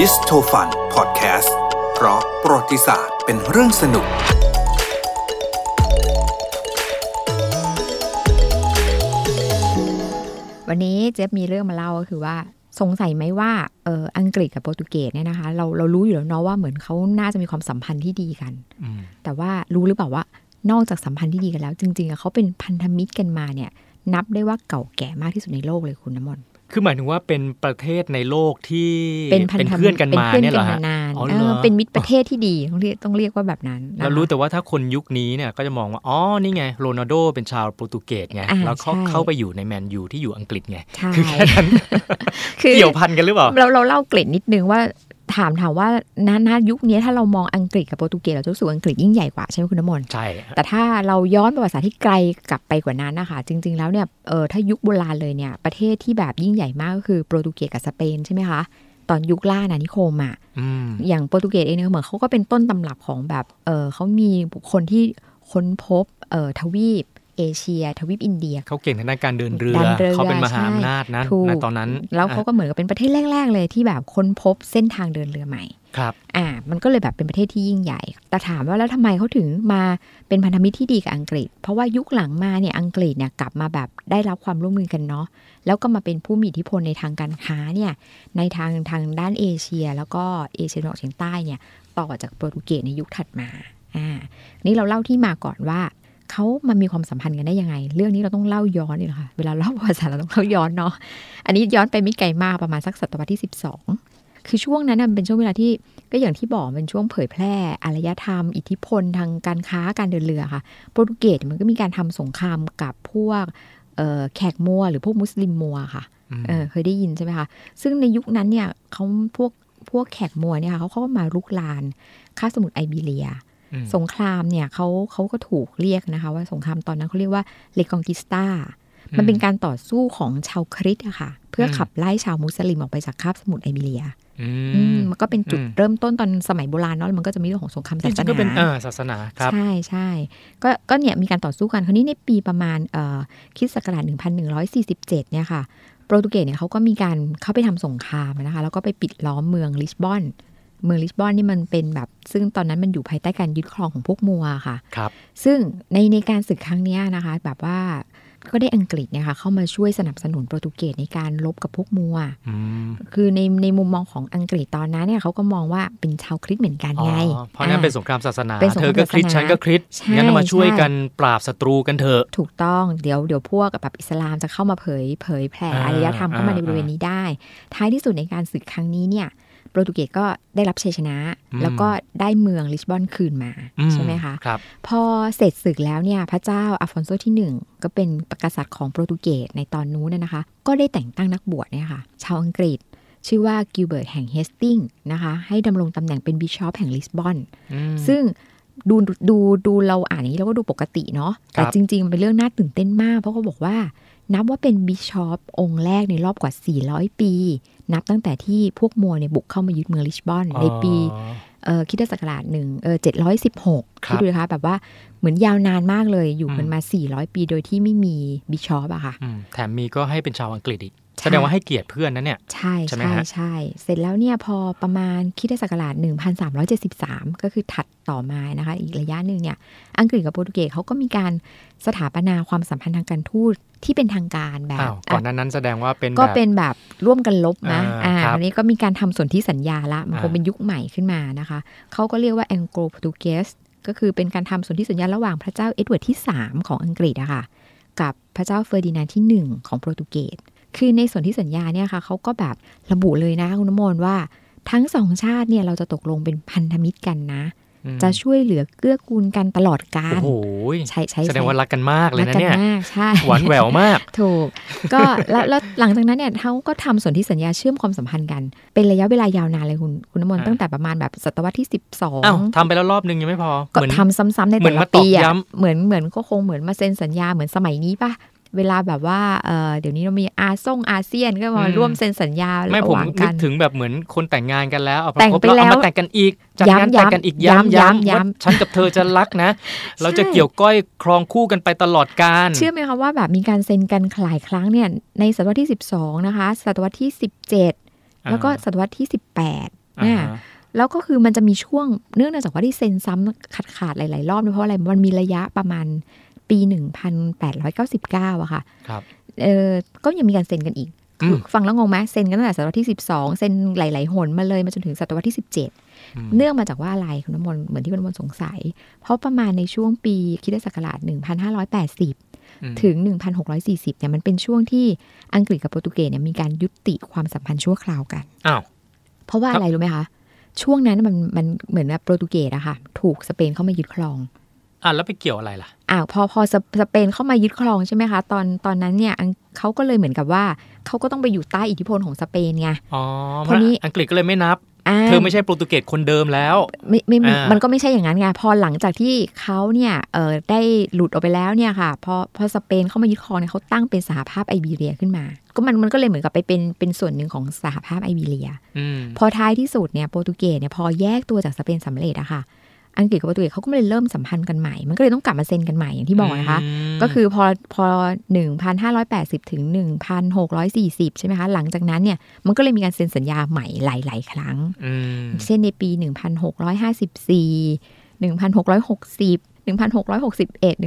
ฮิสโ o ฟันพอดแคสต์เพราะประวัติศาสตร์เป็นเรื่องสนุก วันนี้เจฟมีเรื่องมาเล่าก็คือว่าสงสัยไหมว่าเอออังกฤษกับโปรตุเกสเนี่ยนะคะ เราเรารู้อยู่แล้วเนาะว่าเหมือนเขาน่าจะมีความสัมพันธ์ที่ดีกันอืมแต่ว่ารู้หรือเปล่าว่านอกจากสัมพันธ์ที่ดีกันแล้ว จริงๆอะเขาเป็นพันธมิตรกันมาเนี่ย นับได้ว่าเก่าแก่มากที่สุดในโลกเลยคุณน้ำมนต์ คือหมายถึงว่าเป็นประเทศในโลกที่เป็นพันธมิตรเพื่อนกันมาเป็นเนี่ยเพื่เหรออนฮะกันมานานอ๋อเอเหรออเป็นมิตรประเทศที่ดีต้องเรียกต้องเรียกว่าแบบนั้นนะคะเรารู้แต่ว่าถ้าคนยุคนี้เนี่ยก็จะมองว่า อ๋อ นี่ไงโรนัลโดเป็นชาวโปรตุเกสไงอ่าแล้วเขาใช่เข้าไปอยู่ในแมนยูที่อยู่อังกฤษไงใช่คือแค่นั้นคือเกี่ยวพันกันหรือเปล่า เราเราเล่าเกร็ดนิดนึงว่า ถามถามว่าณณยุคนี้ถ้าเรามองอังกฤษกับโปรตุเกสเราจะรู้สึกว่าอังกฤษยิ่งใหญ่กว่าใช่ไหมคุณน้ำมนต์ใช่ แต่ถ้าเราย้อนประวัติศาสตร์ที่ไกลกลับไปกว่านั้นนะคะจริง ๆ แล้วเนี่ยเออถ้ายุคโบราณเลยเนี่ยประเทศที่แบบยิ่งใหญ่มากก็คือโปรตุเกสกับสเปนใช่ไหมคะตอนยุคล่าอาณานิคมอะอืมอย่างโปรตุเกสเองเนี่ยเหมือนเขาก็เป็นต้นตำรับของแบบเออเขามีบุคคลที่ค้นพบเออทวีป เอเชีย ทวีปอินเดีย เขาเก่งทางด้านการเดินเรือเดินเรือเขาเป็นมหาใช่อำนาจนะถูกในตอนนั้น แล้วเขาก็เหมือนกับเป็นประเทศแรก ๆ เลยที่แบบค้นพบเส้นทางเดินเรือใหม่ครับอ่ามันก็เลยแบบเป็นประเทศที่ยิ่งใหญ่ แต่ถามว่าแล้วทำไมเขาถึงมาเป็นพันธมิตรที่ดีกับอังกฤษ เพราะว่ายุคหลังมาเนี่ยอังกฤษเนี่ยกลับมาแบบได้รับความร่วมมือกันเนาะแล้วก็มาเป็นผู้มีอิทธิพลในทางการค้าเนี่ยในทางทางด้านเอเชีย แล้วก็เอเชียตะวันออกเฉียงใต้เนี่ยต่อจากโปรตุเกสในยุคถัดมาอ่านี่เราเล่าที่มาก่อนว่า เขามามีความสัมพันธ์กันได้ยังไง เรื่องนี้เราต้องเล่าย้อนนี่แหละค่ะ เวลาเล่าประวัติศาสตร์เราต้องเล่าย้อนเนาะ อันนี้ย้อนไปไม่ไกลมากประมาณสักศตวรรษที่ 12 คือช่วงนั้นนะมันเป็นช่วงเวลาที่ก็อย่างที่บอกเป็นช่วงเผยแพร่อารยธรรม อิทธิพลทางการค้าการเดินเรือค่ะ โปรตุเกสมันก็มีการทำสงครามกับพวกเอ่อแขกมัวหรือพวกมุสลิมมัวค่ะอืมเออเคยได้ยินใช่ไหมคะ ซึ่งในยุคนั้นเนี่ยเขาพวกพวกแขกมัวเนี่ยค่ะเขาเข้ามาลุกลานคาบสมุทรไอเบีเรียอืม สงครามเนี่ยเขาเขาก็ถูกเรียกนะคะว่าสงครามตอนนั้นเขาเรียกว่าเลกองกิสตามันเป็นการต่อสู้ของชาวคริสต์อะค่ะ เพื่อขับไล่ชาวมุสลิมออกไปจากคาบสมุทรไอเบีเรียอือืมมมันก็เป็นจุดอืมเริ่มต้นตอนสมัยโบราณเนาะแล้วมันก็จะมีเรื่องของสงครามจศาสริงๆก็นาเป็นเออศาสนาครับ ใช่ใช่ก็ก็เนี่ยมีการต่อสู้กันคราวนี้ในปีประมาณเอ่อคริดศักราช1147 เนี่ยค่ะโปรตุเกสเนี่ยเขาก็มีการเข้าไปทำสงครามนะคะ แล้วก็ไปปิดล้อมเมืองลิสบอน เมืองลิสบอนนี่มันเป็นแบบ ซึ่งตอนนั้นมันอยู่ภายใต้การยึดครองของพวกมัวค่ะครับซึ่งในในการศึกครั้งเนี้ยนะคะ แบบว่าก็ได้อังกฤษเนี่ยค่ะเข้ามาช่วยสนับสนุนโปรตุเกสในการลบกับพวกมัวอืมคือในในมุมมองของอังกฤษตอนนั้นเนี่ยเขาก็มองว่าเป็นชาวคริสต์เหมือนกันอ๋อไง เพราะนั่นอ่เป็นสงครามศาสนาเป็นสงครามเธอก็คริสศาสนาฉันก็คริสใช่งั้นเรามาช่วยใช่กันปราบศัตรูกันเถอะ ถูกต้องเดี๋ยวเดี๋ยวพวกแบบอิสลามจะเข้ามาเผยเผยแผ่อ่าอารยธรรมเข้ามาในอ่าบริเวณนี้ได้ ท้ายที่สุดในการศึกครั้งนี้เนี่ยโปรตุเกสก็ได้รับชัยชนะอืมแล้วก็ได้เมืองลิสบอนคืนมาอืมใช่ไหมคะครับพอเสร็จศึกแล้วเนี่ยพระเจ้าอัฟฟอนโซที่หนึ่งก็เป็นกษัตริย์ของโปรตุเกสในตอนนู้นนะนะคะ ก็ได้แต่งตั้งนักบวชเนี่ยค่ะชาวอังกฤษชื่อว่ากิลเบิร์ตแห่งเฮสติงนะคะให้ดำรงตำแหน่งเป็นบิชอปแห่งลิสบอนอืมซึ่ง ดูดูดูเราอ่านอย่างนี้เราก็ดูปกติเนาะครับแต่จริง ๆ มันเป็นเรื่องน่าตื่นเต้นมาก เพราะเขาบอกว่า นับว่าเป็นบิชอปองค์แรกในรอบกว่า 400 ปี นับตั้งแต่ที่พวกมัวเนี่ยบุกเข้ามายึดเมืองลิสบอน ในปีอ๋อเออคริดศักราชหนึ่งเออเจ็ดร้อยสิบหกครับคิดดูนะคะแบบว่าเหมือนยาวนานมากเลยอยู่อืมกันมา 400 ปีโดยที่ไม่มีบิชอปอะค่ะอืมแถมมีก็ให้เป็นชาวอังกฤษอีกใช่ แสดงว่าให้เกียรติเพื่อนนั้นเนี่ยใช่ใช่ไหมใช่ฮะใช่เสร็จแล้วเนี่ยพอประมาณคริดศักราช1373 ก็คือถัดต่อมานะคะ อีกระยะหนึ่งเนี่ยอังกฤษกับโปรตุเกสเขาก็มีการสถาปนาความสัมพันธ์ทางการทูตที่เป็นทางการแบบอ้าวก่อนหนั้นนั้นแสดงว่าเป็นก็แบบเป็นแบบร่วมกันรบนะอ่าอ่าครับอันนี้ก็มีการทำสนธิสัญญาละมันคงอ่าเป็นยุคใหม่ขึ้นมานะคะเขาก็เรียกว่าแองโกลโปรตุเกสก็คือเป็นการทำสนธิสัญญาระหว่างพระเจ้าเอ็ดเวิร์ดที่ 3 ของอังกฤษอะค่ะกับพระเจ้าเฟอร์ดินานด์ที่ 1 ของโปรตุเกส คือในสนธิสัญญาเนี่ยค่ะเขาก็แบบระบุเลยนะคุณน้ำมนต์ว่าทั้งสองชาติเนี่ยเราจะตกลงเป็นพันธมิตรกันนะอืมจะช่วยเหลือเกื้อกูลกันตลอดกาลโอ้โหใช่ใช่แสดงว่ารักกันมากเลยรักนะกันเนี่ยมากใช่หวานแหววมาก ถูก ก็แล้วแล้วหลังจากนั้นเนี่ยเขาก็ทำสนธิสัญญาเชื่อมความสัมพันธ์กัน เป็นระยะเวลายาวนานเลยคุณคุณน้ำมนต์อ่าตั้งแต่ประมาณแบบศตวรรษที่อ้าว12ทำไปแล้วรอบนึงยังไม่พอก็เหมือนทำซ้ำๆในเหมืแต่อนละมาตอกปีอะย้เหมือนเหมือนก็คงเหมือนมาเซ็นสัญญาเหมือนสมัยนี้ป่ะ เวลาแบบว่าเออเดี๋ยวนี้เรามีอาซ่งอาเซียนก็มาร่วมเซ็นสัญญาไม่ระผมหว่างนึกักนถึงแบบเหมือนคนแต่งงานกันแล้วเอาแต่งครบไปแล้วแล้วเอามาแต่งกันอีกจัดงานย้ำแต่งกันอีกย้ำย้ำย้ำย้ำย้ำว่าฉันกับเธอจะรักนะ เราจะใช่เกี่ยวก้อยครองคู่กันไปตลอดกาลเชื่อไหมคะว่าแบบมีการเซ็นกันหลายครั้งเนี่ยในศตวรรษที่ 12 นะคะ ศตวรรษที่ 17 แล้วก็ศตวรรษที่ 18อ่าเนี่ยฮะแล้วก็คือมันจะมีช่วงเนื่องจากว่าที่เซ็นซ้ำขาดขาดๆหลาย ๆ รอบเนี่ยเพราะอะไรมันมีระยะประมาณ ปี 1899อะค่ะครับเออก็ยังมีการเซ็นกันอีกอืมฟังแล้วงงไหมเซ็นกันตั้งแต่ศตวรรษที่ 12 เซ็นหลาย ๆ หนมาเลยมาจนถึงศตวรรษที่ 17อืมเนื่องมาจากว่าอะไรคุณน้ำมนต์เหมือนที่คุณน้ำมนต์สงสัย เพราะประมาณในช่วงปีคริดศักราช 1580อืมถึง 1640 เนี่ยมันเป็นช่วงที่อังกฤษกับโปรตุเกสเนี่ยมีการยุติความสัมพันธ์ชั่วคราวกันอ้าวเพราะว่าครับอะไรรู้ไหมคะช่วงนั้นมันมันเหมือนแบบโปรตุเกสอะค่ะ ถูกสเปนเข้ามายึดครอง อะแล้วไปเกี่ยวอะไรล่ะอ้าวพอพอสสเปนเข้ามายึดครองใช่ไหมคะ ตอนตอนนั้นเนี่ยอังเขาก็เลยเหมือนกับว่าเขาก็ต้องไปอยู่ใต้อิทธิพลของสเปนไงอ๋อเพพอราะนี้อังกฤษก็เลยไม่นับอ่าเธอไม่ใช่โปรตุเกสคนเดิมแล้วไม่ไม่ไม่อ่ามัมันก็ไม่ใช่อย่างนั้นไงพอหลังจากที่เขาเนี่ยเออได้หลุดออกไปแล้วเนี่ยค่ะพอพอสเปนเข้ามายึดครองเนี่ยเขาตั้งเป็นสหภาพไอเบีเรียขึ้นมา ก็มันมันก็เลยเหมือนกับไปเป็นเป็นส่วนหนึ่งของสหภาพไอเบีเรียอืมพอท้ายที่สุดเนี่ยโปรตุเกสเนี่ยพอแยกตัวจากสเปนสำเร็จอะค่ะ อังกฤษกับโปรตุเกสเขาก็เลยเริ่มสัมพันธ์กันใหม่ มันก็เลยต้องกลับมาเซ็นกันใหม่อย่างที่บอกนะคะมก็คือพอพอ 1,580 ถึง 1,640 ใช่ไหมคะ หลังจากนั้นเนี่ยมันก็เลยมีการเซ็นสัญญาใหม่หลาย ๆ ครั้งอืมเช่นในปี 1654 1660 1661 1703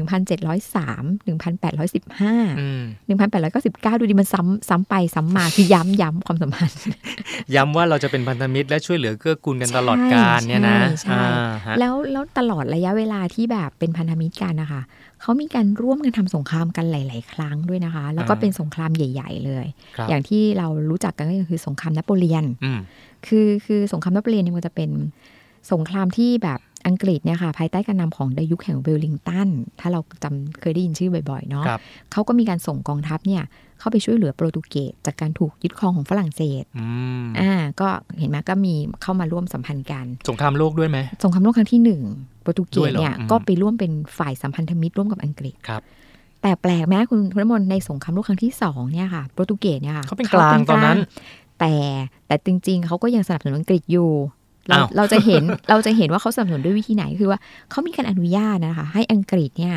1815อืม1899 ดูดิมันซ้ำซ้ำไปซ้ำมาคือย้ำย้ำความสัมพันธ์ ย้ำว่าเราจะเป็นพันธมิตรและช่วยเหลือเกื้อกูลกันตลอดใช่กาลเนี่ยนะใช่ใช่อ่าฮะแล้วแล้วตลอดระยะเวลาที่แบบเป็นพันธมิตรกันนะคะเขามีการร่วมกันทำสงครามกันหลาย ๆ ครั้งด้วยนะคะ แล้วก็อ่าเป็นสงครามใหญ่ ๆ เลยครับอย่างที่เรารู้จักกันก็คือสงครามนโปเลียนอืมคือคือสงครามนโปเลียนเนี่ยมันจะเป็นสงครามที่แบบ อังกฤษเนี่ยค่ะภายใต้การนำของดายุคแห่งเวลลิงตันถ้าเราจำเคยได้ยินชื่อบ่อยๆเนาะครับเขาก็มีการส่งกองทัพเนี่ยเข้าไปช่วยเหลือโปรตุเกสจากการถูกยึดครองของฝรั่งเศสอืมอ่าก็เห็นไหมก็มีเข้ามาร่วมสัมพันธ์กัน สงครามโลกด้วยไหมสงครามโลกครั้งที่หนึ่งโปรตุเกด้วสยเหรอเนี่ยอืมก็ไปร่วมเป็นฝ่ายสัมพันธมิตรร่วมกับอังกฤษครับแต่แปลกไหมคุณคุณน้ำมนต์ในสงครามโลกครั้งที่สองเนี่ยค่ะโปรตุเกสเนี่ยค่ะเขาเป็นกลางตอนนั้น แต่แต่จริง ๆเขาก็ยังสนับสนุนอังกฤษอยู่ เราอ้าวเราจะเห็นเราจะเห็นว่าเขาสนับสนุนด้วยวิธีไหนคือว่าเขามีการอนุญาตนะคะ ให้อังกฤษเนี่ย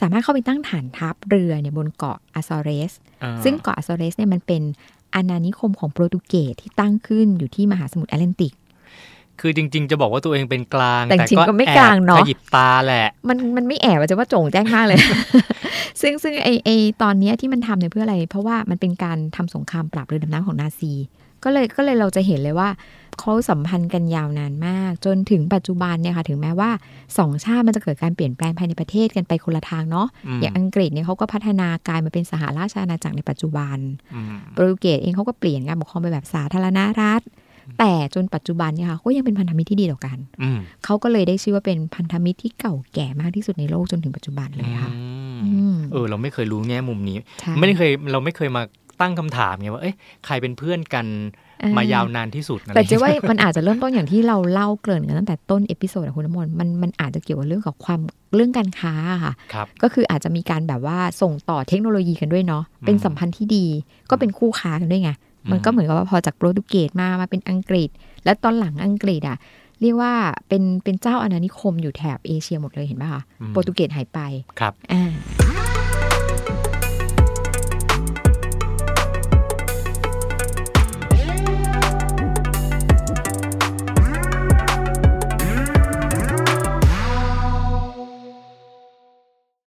สามารถเข้าไปตั้งฐานทัพเรือเนี่ยบนเกาะอาซอเรสอ่าซึ่งเกาะอาซอเรสเนี่ยมันเป็นอาณานิคมของโปรตุเกสที่ตั้งขึ้นอยู่ที่มหาสมุทรแอตแลนติก คือจริง ๆ จะบอกว่าตัวเองเป็นกลาง แต่จริงๆก็ไม่กลางเนอะแอบขยิบตาแหละ มันมันไม่แอบอะจะว่าโจ่งแจ้งมากเลย ซึ่งซึ่งไอไอตอนเนี้ยที่มันทำเนี่ยเพื่ออะไร เพราะว่ามันเป็นการทำสงครามปราบเรือดำน้ำของนาซี ก็เลยก็เลยเราจะเห็นเลยว่าเขาสัมพันธ์กันยาวนานมาก จนถึงปัจจุบันเนี่ยค่ะถึงแม้ว่าสองชาติมันจะเกิดการเปลี่ยนแปลงภายในประเทศกันไปคนละทางเนาะอืมอย่างอังกฤษเนี่ยเขาก็พัฒนากลายมาเป็นสหราชอาณาจักรในปัจจุบันอืมโปรตุเกสเองเขาก็เปลี่ยนการปกครองไปแบบสาธารณรัฐ แต่จนปัจจุบันเนี่ยค่ะก็ยังเป็นพันธมิตรที่ดีต่อกันอืมเขาก็เลยได้ชื่อว่าเป็นพันธมิตรที่เก่าแก่มากที่สุดในโลกจนถึงปัจจุบันเลยค่ะอืมอืมเออเราไม่เคยรู้แง่มุมนี้ใช่ไม่ได้เคยเราไม่เคยมา ตั้งคำถามไงว่าเอ้ยใครเป็นเพื่อนกันเออมายาวนานที่สุดอะไรแต่จะว่ามันอาจจะเริ่มต้นอย่างที่เราเล่าเกริ่นกันตั้งแต่ต้น episode อะคุณน้ำมนต์มันมันอาจจะเกี่ยวกับเรื่องกับความเรื่องการค้าอะค่ะครับก็คืออาจจะมีการแบบว่าส่งต่อเทคโนโลยีกันด้วยเนาะเป็นสัมพันธ์ที่ดีก็เป็นคู่ค้ากันด้วยไงมันก็เหมือนกับว่าพอจากโปรตุเกสมามาเป็นอังกฤษ และตอนหลังอังกฤษอะเรียกว่าเป็นเป็นเจ้าอาณานิคมอยู่แถบเอเชียหมดเลยเห็นป่ะคะอืมโปรตุเกสหายไปครับอ่า